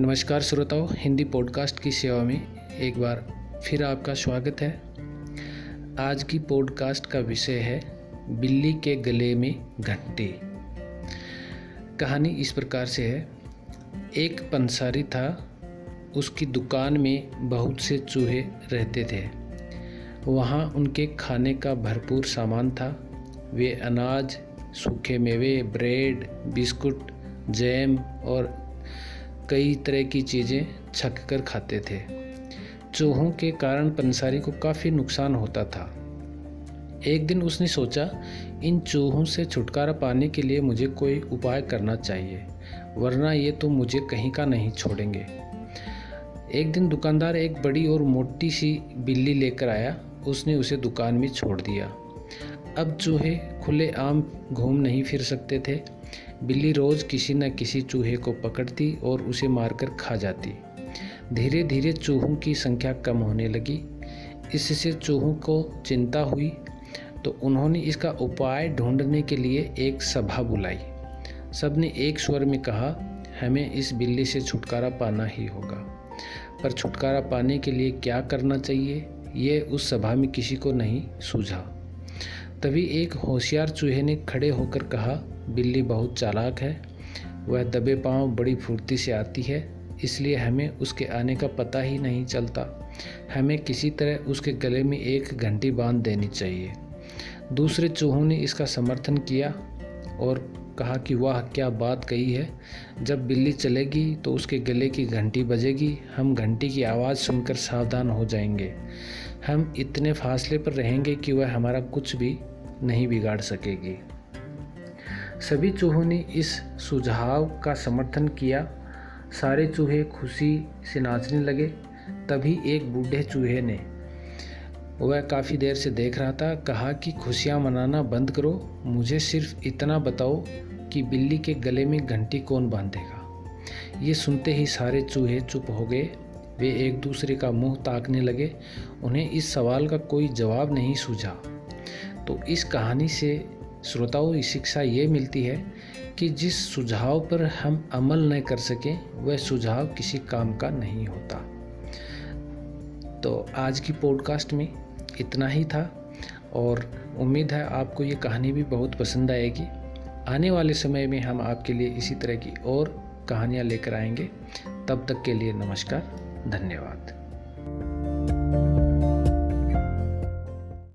नमस्कार श्रोताओं, हिंदी पॉडकास्ट की सेवा में एक बार फिर आपका स्वागत है। आज की पॉडकास्ट का विषय है, बिल्ली के गले में घंटी। कहानी इस प्रकार से है। एक पंसारी था, उसकी दुकान में बहुत से चूहे रहते थे। वहाँ उनके खाने का भरपूर सामान था। वे अनाज, सूखे मेवे, ब्रेड, बिस्कुट, जैम और कई तरह की चीज़ें छक कर खाते थे। चूहों के कारण पंसारी को काफ़ी नुकसान होता था। एक दिन उसने सोचा, इन चूहों से छुटकारा पाने के लिए मुझे कोई उपाय करना चाहिए, वरना ये तो मुझे कहीं का नहीं छोड़ेंगे। एक दिन दुकानदार एक बड़ी और मोटी सी बिल्ली लेकर आया, उसने उसे दुकान में छोड़ दिया। अब चूहे खुले आम घूम नहीं फिर सकते थे। बिल्ली रोज़ किसी न किसी चूहे को पकड़ती और उसे मारकर खा जाती। धीरे धीरे चूहों की संख्या कम होने लगी। इससे चूहों को चिंता हुई तो उन्होंने इसका उपाय ढूँढने के लिए एक सभा बुलाई। सबने एक स्वर में कहा, हमें इस बिल्ली से छुटकारा पाना ही होगा। पर छुटकारा पाने के लिए क्या करना चाहिए, ये उस सभा में किसी को नहीं सूझा। तभी एक होशियार चूहे ने खड़े होकर कहा, बिल्ली बहुत चालाक है। वह दबे पाँव बड़ी फुर्ती से आती है, इसलिए हमें उसके आने का पता ही नहीं चलता। हमें किसी तरह उसके गले में एक घंटी बाँध देनी चाहिए। दूसरे चूहों ने इसका समर्थन किया और कहा कि, वाह, क्या बात कही है। जब बिल्ली चलेगी तो उसके गले की घंटी बजेगी। हम घंटी की आवाज़ सुनकर सावधान हो जाएँगे। हम इतने फासले पर रहेंगे कि वह हमारा कुछ भी नहीं बिगाड़ सकेगी। सभी चूहों ने इस सुझाव का समर्थन किया। सारे चूहे खुशी से नाचने लगे, तभी एक बूढ़े चूहे ने, वह काफ़ी देर से देख रहा था, कहा कि खुशियाँ मनाना बंद करो। मुझे सिर्फ़ इतना बताओ कि बिल्ली के गले में घंटी कौन बांधेगा। ये सुनते ही सारे चूहे चुप हो गए। वे एक दूसरे का मुँह ताकने लगे, उन्हें इस सवाल का कोई जवाब नहीं सूझा। तो इस कहानी से श्रोताओं की शिक्षा ये मिलती है कि जिस सुझाव पर हम अमल न कर सकें, वह सुझाव किसी काम का नहीं होता। तो आज की पॉडकास्ट में इतना ही था, और उम्मीद है आपको ये कहानी भी बहुत पसंद आएगी। आने वाले समय में हम आपके लिए इसी तरह की और कहानियाँ लेकर आएँगे। तब तक के लिए नमस्कार। धन्यवाद।